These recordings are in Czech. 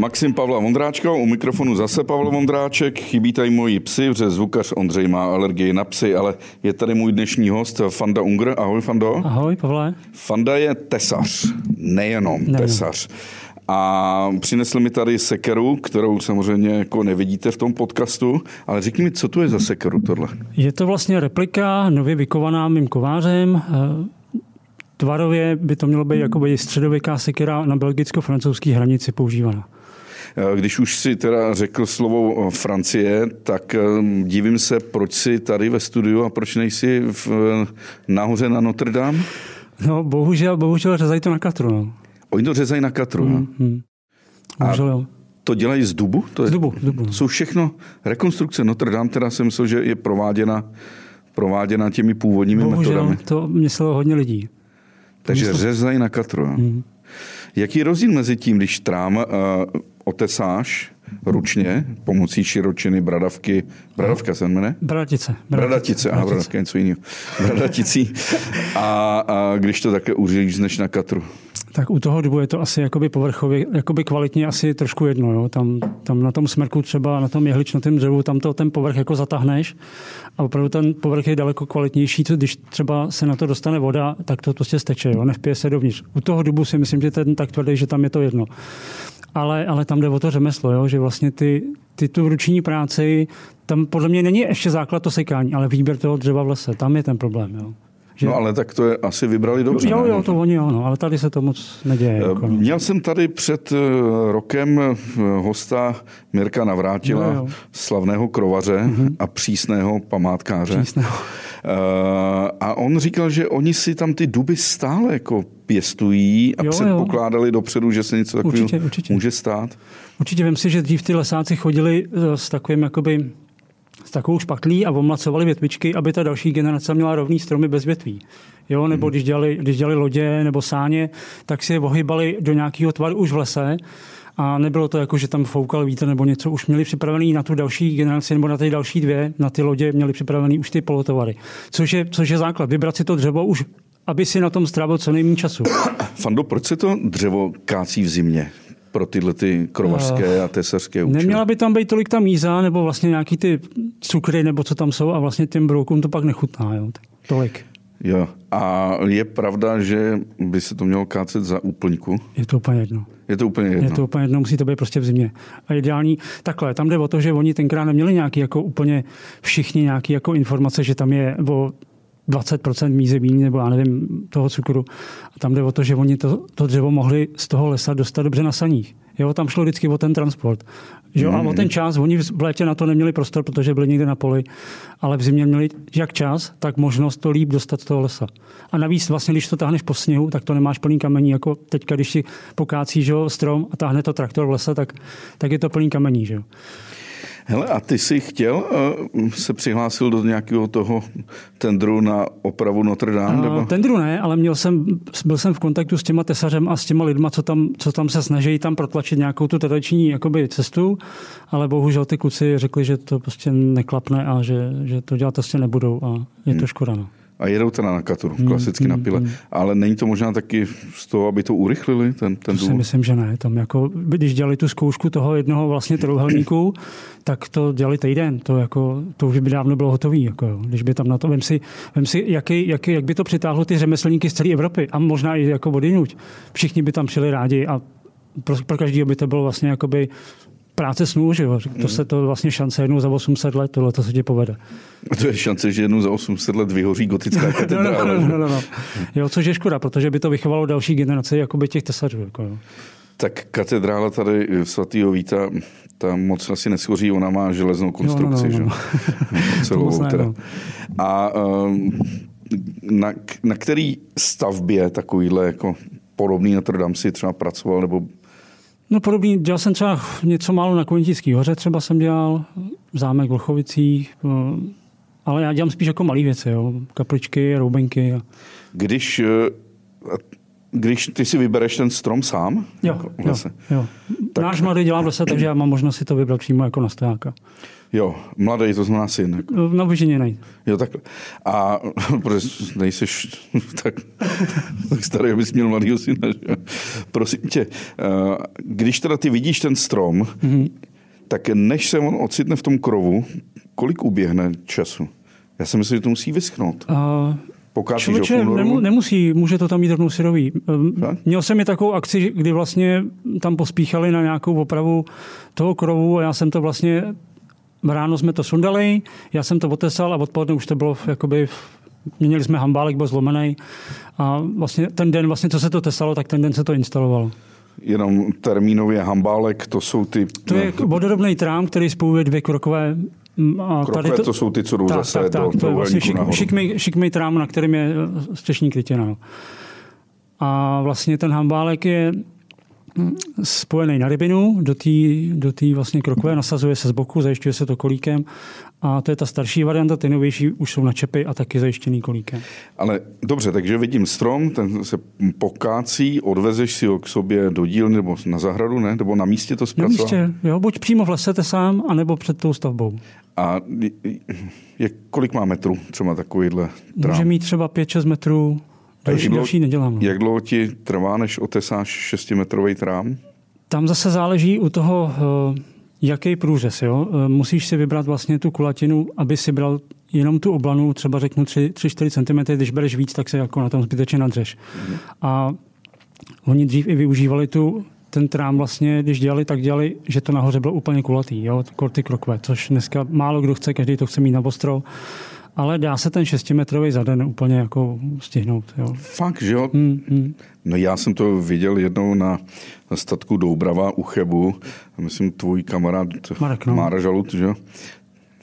Maxim Pavla Vondráčka, u mikrofonu zase Pavel Vondráček, chybí tady moji psy, protože zvukař Ondřej má alergii na psy, ale je tady můj dnešní host Fanda Unger. Ahoj Fando. Ahoj Pavle. Fanda je tesař, nejenom ne. tesař. A přinesl mi tady sekeru, kterou samozřejmě jako nevidíte v tom podcastu, ale řekni mi, co to je za sekeru tohle? Je to vlastně replika nově vykovaná mým kovářem. Tvarově by to mělo být jako středověká sekera na belgicko-francouzské hranici používaná. Eh, když už si teda řekl slovo eh, Francie, tak eh, divím se, proč jsi tady ve studiu a proč nejsi v, nahoře na Notre Dame? No, bohužel, bohužel řezají to na katru. No. Oni to řezají na katru. Mm, mm. Bohužel, jo. To dělají z dubu? To je, z dubu, z dubu. No. Jsou všechno rekonstrukce Notre Dame, teda jsem myslel, že je prováděna, prováděna těmi původními Bohužel, metodami. to myslelo hodně lidí. Takže myslel... řezají na katru. Mm. Jaký je rozdíl mezi tím, když trám uh, otesáš ručně pomocí širočiny bradavky, bradavka se jmenuje? Bradatice. Bradatice, a bradavka je něco jiného. Bradaticí. A, a když to také uřízneš na katru? Tak u toho dubu je to asi jakoby povrchově, jakoby kvalitně asi trošku jedno. Jo? Tam, tam na tom smrku třeba, na tom jehličnatém dřevu, tam to ten povrch jako zatáhneš a opravdu ten povrch je daleko kvalitnější. Když třeba se na to dostane voda, tak to prostě steče, jo? nevpije se dovnitř. U toho dubu si myslím, že ten tak tvrdý, že tam je to jedno ale, ale tam jde o to řemeslo, jo? že vlastně ty, ty tu ruční práci, tam podle mě není ještě základ to sekání, ale výběr toho dřeva v lese, tam je ten problém. Jo? Že... No ale tak to je asi vybrali dobře. Jo, jo, to oni jo, no, ale tady se to moc neděje. Jako, no. Měl jsem tady před eh, rokem eh, hosta Mirka Navrátila, jo, jo. slavného krovaře mm-hmm. a přísného památkáře. Přísného. Eh, a on říkal, že oni si tam ty duby stále jako pěstují a jo, předpokládali jo. dopředu, že se něco takového určitě, určitě. může stát. Určitě vím si, že dřív ty lesáci chodili s takovým jakoby s takovou špatlí a omlacovali větvičky, aby ta další generace měla rovný stromy bez větví. Jo, nebo hmm. když, dělali, když dělali lodě nebo sáně, tak si je ohybali do nějakého tvaru už v lese a nebylo to jako, že tam foukal vítr nebo něco, už měli připravený na tu další generaci nebo na ty další dvě, na ty lodě měli připravený už ty polotovary. Což je, což je základ, vybrat si to dřevo už aby si na tom strávil co nejméně času. Fando, proč se to dřevo kácí v zimě? pro tyhle ty krovařské a tesařské účely. Neměla by tam být tolik ta míza, nebo vlastně nějaký ty cukry, nebo co tam jsou a vlastně těm broukům to pak nechutná. Jo? Tolik. Jo. A je pravda, že by se to mělo kácet za úplňku? Je to úplně jedno. Je to úplně jedno. Je to úplně jedno, musí to být prostě v zimě. A ideální, takhle, tam jde o to, že oni tenkrát neměli nějaký jako úplně všichni nějaký jako informace, že tam je o 20% mízy míň, nebo já nevím, toho cukru. A tam jde o to, že oni to, to dřevo mohli z toho lesa dostat dobře na saních. Jo, tam šlo vždycky o ten transport. Jo, mm. a o ten čas, oni v létě na to neměli prostor, protože byli někde na poli, ale v zimě měli jak čas, tak možnost to líp dostat z toho lesa. A navíc vlastně, když to táhneš po sněhu, tak to nemáš plný kamení, jako teďka, když si pokácíš jo, strom a táhne to traktor v lese, tak, tak je to plný kamení. Že jo. Hele, a ty jsi chtěl, uh, se přihlásil do nějakého toho tendru na opravu Notre Dame? Nebo? tendru ne, ale měl jsem, byl jsem v kontaktu s těma tesařem a s těma lidma, co tam, co tam se snaží tam protlačit nějakou tu tradiční jakoby, cestu, ale bohužel ty kluci řekli, že to prostě neklapne a že, že to dělat prostě nebudou a je to hmm. škoda. No a jedou teda na katru, hmm, klasicky hmm, na pile. Hmm. Ale není to možná taky z toho, aby to urychlili, ten, ten to si myslím, že ne. Tam jako, když dělali tu zkoušku toho jednoho vlastně trojuhelníku, tak to dělali týden. To, jako, to už by dávno bylo hotové. Jako, když by tam na to, vem si, vem si jaký, jaký, jak by to přitáhlo ty řemeslníky z celé Evropy a možná i jako vodinuť. Všichni by tam přijeli rádi a pro, pro každého by to bylo vlastně jakoby práce snů, že jo? To se to vlastně šance jednou za 800 let, tohle to se ti povede. To je šance, že jednou za 800 let vyhoří gotická katedrála. no, no, no, no, no. Jo, což je škoda, protože by to vychovalo další generace jakoby těch tesařů. Jako, jo. Tak katedrála tady svatého Víta, ta moc asi neschoří, ona má železnou konstrukci, no, no, no, no. že? Celovou teda. No. A um, na, na který stavbě takovýhle jako podobný Notre Dame si třeba pracoval, nebo No podobný, dělal jsem třeba něco málo na Kovintický hoře, třeba jsem dělal, zámek v Lchovicích, no, ale já dělám spíš jako malé věci, jo. kapličky, roubenky. A... Když eh, když ty si vybereš ten strom sám? Jo, jako jo, jo. Tak... Náš mladý dělá v lese, takže já mám možnost si to vybrat přímo jako na stojáka. Jo, mladý, to znamená syn. Jako. No, no nej. Jo, tak. A protože nejseš tak, tak starý, abys měl mladýho syna. Že? Prosím tě, eh, když teda ty vidíš ten strom, mm-hmm. tak než se on ocitne v tom krovu, kolik uběhne času? Já si myslím, že to musí vyschnout. Uh, Pokážíš Člověče, nemu, nemusí, může to tam mít rovnou syrový. Ehm, měl jsem i takovou akci, kdy vlastně tam pospíchali na nějakou opravu toho krovu a já jsem to vlastně, ráno jsme to sundali, já jsem to otesal a odpoledne už to bylo jakoby Měli jsme hambálek, byl zlomený a vlastně ten den, vlastně, co se to tesalo, tak ten den se to instalovalo. Jenom termínově hambálek, to jsou ty... To je vodorovný trám, který spojuje dvě krokové a Krokve, tady to, to jsou ty, co jdou tak, zase tak, tak, do, to je vlastně šik, šikmej, šikmej trám, na kterém je eh, střešní krytina. A vlastně ten hambálek je mm, spojený na rybinu, do té do tý vlastně krokové, nasazuje se z boku, zajišťuje se to kolíkem a to je ta starší varianta, ty novější už jsou na čepy a taky zajištěný kolíkem. Ale dobře, takže vidím strom, ten se pokácí, odvezeš si ho k sobě do díl nebo na zahradu, ne? Nebo na místě to zpracovat? Na místě, jo, buď přímo v lese sám, anebo před tou stavbou. A je, kolik má metrů třeba takovýhle trám? Může mít třeba 5-6 metrů, další, dlouho, další nedělám. No. Jak dlouho ti trvá, než otesáš 6-metrový trám? Tam zase záleží u toho, eh, jaký průřez. Jo? Eh, musíš si vybrat vlastně tu kulatinu, aby si bral jenom tu oblanu, třeba řeknu 3-4 cm, když bereš víc, tak se jako na tom zbytečně nadřeš. Mm. A oni dřív i využívali tu ten trám vlastně, když dělali, tak dělali, že to nahoře bylo úplně kulatý, jo, ty krokve, což dneska málo kdo chce, každý to chce mít na ostro, ale dá se ten šestimetrový za den úplně jako stihnout. Jo. Fakt, že jo? Hmm, hmm. No já jsem to viděl jednou na, statku Doubrava u Chebu, myslím tvůj kamarád Marek, no. Mára Žalut, že jo?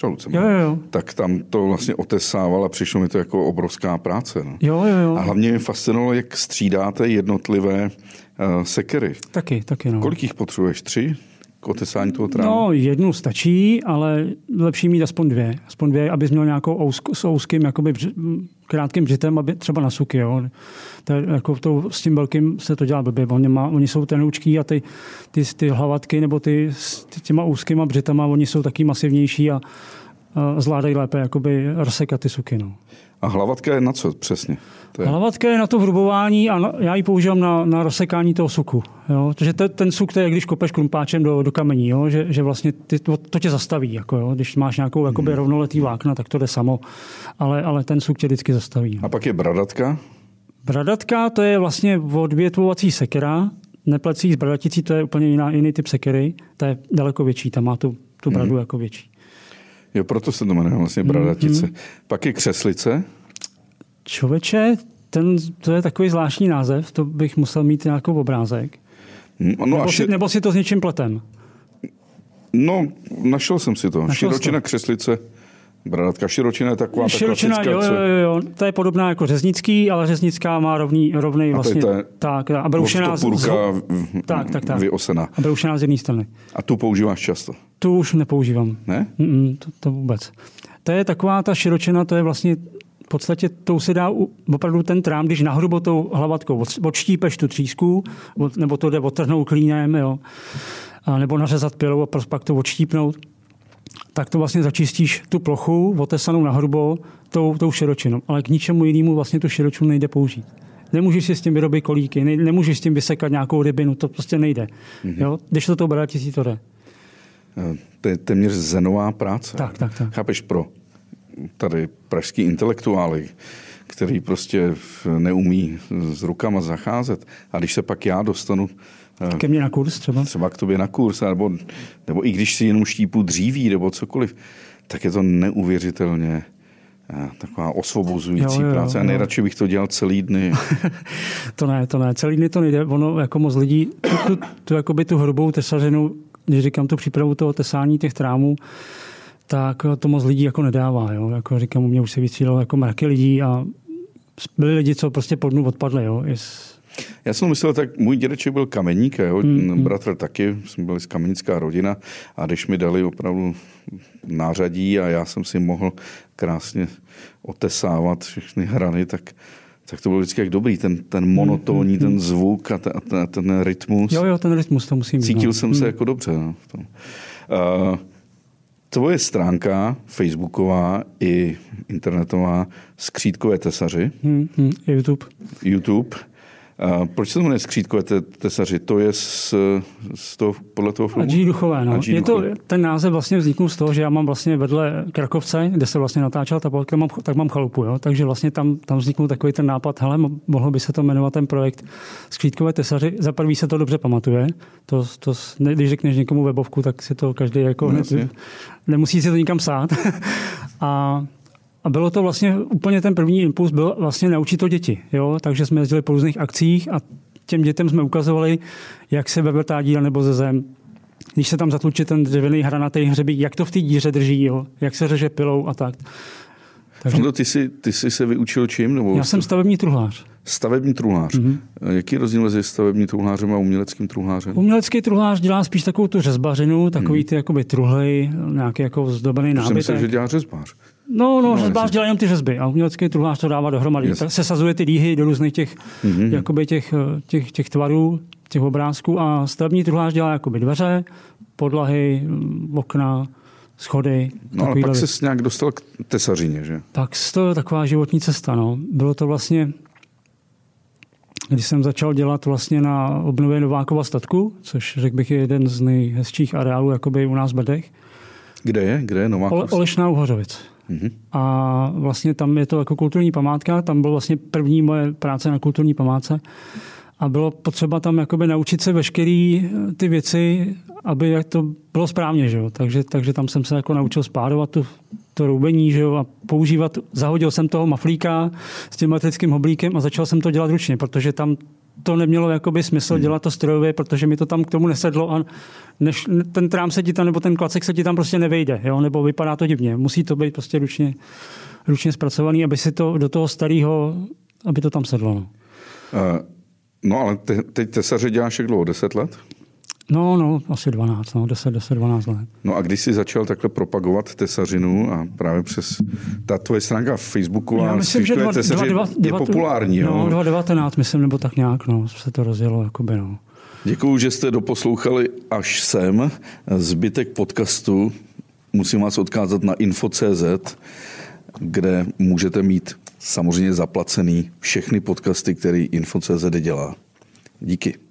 Jo, jo, jo. Tak tam to vlastně otesával a přišlo mi to jako obrovská práce. No. Jo, jo, jo. A hlavně mě fascinovalo, jak střídáte jednotlivé uh, sekery. Taky, taky. No. Kolik jich potřebuješ? Tři? K otesání toho trávu? No, jednu stačí, ale lepší mít aspoň dvě. Aspoň dvě, abys měl nějakou ousk, s ouským, jakoby krátkým břitem, aby třeba na suky. Jo. To jako to, s tím velkým se to dělá blbě. Oni, má, oni jsou tenoučký a ty, ty, ty hlavatky nebo ty s těma úzkýma břitama, oni jsou taky masivnější a, a zvládají lépe jakoby rozsekat ty suky. No. A hlavatka je na co přesně? To je... Hlavatka je na to hrubování a na, já ji používám na, na rozsekání toho suku. Jo? Takže te, ten suk to je, když kopeš krumpáčem do, do kamení, jo? Že, že vlastně ty, to, to, tě zastaví. Jako, jo? Když máš nějakou jakoby, hmm. rovnoletý vákna, tak to jde samo, ale, ale ten suk tě vždycky zastaví. A pak je bradatka? Bradatka to je vlastně odvětvovací sekera, neplecí s bradaticí, to je úplně jiná, jiný typ sekery, ta je daleko větší, ta má tu, tu bradu hmm. jako větší. Jo, proto se to jmenuje vlastně bradatice. Mm-hmm. Pak je křeslice. Čověče, ten, to je takový zvláštní název, to bych musel mít nějakou obrázek. No, nebo, a si, nebo si to s něčím pletem? No, našel jsem si to. Našel Širočina to? křeslice. Bradatka širočina je taková Širočina, jo, jo, jo, to je podobná jako řeznický, ale řeznická má rovný, rovný vlastně. A, tak, a broušená z, z, tak, tak, tak. vyosená. A broušená z jedné strany. A tu používáš často? Tu už nepoužívám. Ne? Mm, to, to vůbec. To je taková ta širočina, to je vlastně v podstatě tou se dá opravdu ten trám, když nahrubo tou hlavatkou odštípeš tu třísku, nebo to jde otrhnout klínem, jo, a nebo nařezat pilou a pak to odštípnout, tak to vlastně začistíš tu plochu, otesanou na hrubo, tou, tou širočinou. Ale k ničemu jinému vlastně tu širočinu nejde použít. Nemůžeš si s tím vyrobit kolíky, ne, nemůžeš s tím vysekat nějakou rybinu, to prostě nejde. Mm-hmm. Jo? Když to to brátící to jde. Eh, to je téměř zenová práce. Tak, tak, tak. Chápeš pro tady pražský intelektuály, který prostě neumí s rukama zacházet. A když se pak já dostanu ke mně na kurz třeba? Třeba k tobě na kurz, nebo, nebo i když si jenom štípu dříví nebo cokoliv, tak je to neuvěřitelně eh, taková osvobozující jo, jo, práce. A nejradši bych to dělal celý dny. to ne, to ne. Celý dny to nejde. Ono jako moc lidí, tu, tu, tu, jakoby tu hrubou tesařinu, když říkám tu přípravu toho tesání těch trámů, tak to moc lidí jako nedává. Jo? Jako říkám, u mě už se vystřídalo jako mraky lidí a byli lidi, co prostě po dnu odpadli. Jo? Já jsem myslel, tak můj dědeček byl kameník, jeho mm, bratr taky, jsme byli z kamenická rodina a když mi dali opravdu nářadí a já jsem si mohl krásně otesávat všechny hrany, tak tak to bylo vždycky jak dobrý, ten, ten monotónní, mm, mm, ten mm. zvuk a ten, a ten, ten rytmus. Jo, jo, ten rytmus, to musím Cítil jsem mm. se jako dobře. No, v tom. Uh, tvoje stránka facebooková i internetová Skřítkové tesaři. Mm, mm, YouTube. YouTube. Proč se to jmenuje Skřítkové tesaři? To je z, z toho, podle toho filmu? G. Duchové, no. Je to, ten název vlastně vzniknul z toho, že já mám vlastně vedle Krakovce, kde se vlastně natáčela ta polka, mám, tak mám chalupu, jo. Takže vlastně tam, tam vzniknul takový ten nápad, hele, mohlo by se to jmenovat ten projekt Skřítkové tesaři. Za prvý se to dobře pamatuje. To, to, když řekneš někomu webovku, tak si to každý jako... No, nemusí si to nikam sát. a a bylo to vlastně úplně ten první impuls, byl vlastně naučit to děti. Jo? Takže jsme jezdili po různých akcích a těm dětem jsme ukazovali, jak se vevrtá díra nebo ze zem. Když se tam zatlučí ten dřevěný hranatý hřebík, jak to v té díře drží, jo? jak se řeže pilou a tak. Takže... ty, jsi, ty jsi se vyučil čím? Nebo Já jsem stavební truhlář. Stavební truhlář. Mm-hmm. Jaký rozdíl mezi stavební truhlářem a uměleckým truhlářem? Umělecký truhlář dělá spíš takovou tu řezbařinu, takový ty jakoby truhly, nějaký jako zdobený nábytek. Jsem myslel, že dělá řezbář. No, no, no řezbář dělá jenom ty řezby a umělecký truhlář to dává dohromady. Yes. Se sazuje ty díhy do různých těch, mm-hmm. jakoby těch, těch, těch tvarů, těch obrázků a stavební truhlář dělá jakoby dveře, podlahy, okna, schody. No ale pak se nějak dostal k tesařině, že? Tak to je taková životní cesta. No. Bylo to vlastně, když jsem začal dělat vlastně na obnově Novákova statku, což řekl bych je jeden z nejhezčích areálů jakoby u nás v Bedech. Kde je? Kde je Novákov? Ole, Olešná u Hořovic. Mm-hmm. A vlastně tam je to jako kulturní památka, tam byl vlastně první moje práce na kulturní památce a bylo potřeba tam jakoby naučit se veškeré ty věci, aby to bylo správně. Že jo? Takže, takže tam jsem se jako naučil spárovat tu, to roubení že jo? a používat, zahodil jsem toho maflíka s tím metrickým hoblíkem a začal jsem to dělat ručně, protože tam to nemělo jakoby smysl hmm. dělat to strojově, protože mi to tam k tomu nesedlo a než, ten trám se ti tam, nebo ten klacek se ti tam prostě nevejde, jo? nebo vypadá to divně. Musí to být prostě ručně, ručně zpracovaný, aby si to do toho starého, aby to tam sedlo. No, uh, no ale te, teď tesaře děláš jak dlouho, 10 let? No, no, asi 12, no, 10, 10, 12 let. No a když jsi začal takhle propagovat tesařinu a právě přes ta tvoje stránka v Facebooku a myslím, že dva, tesaři dva, dva, je populární. No, 2019, myslím, nebo tak nějak, no, se to rozjelo, jakoby, no. Děkuju, že jste doposlouchali až sem. Zbytek podcastu musím vás odkázat na info.cz, kde můžete mít samozřejmě zaplacený všechny podcasty, který info.cz dělá. Díky.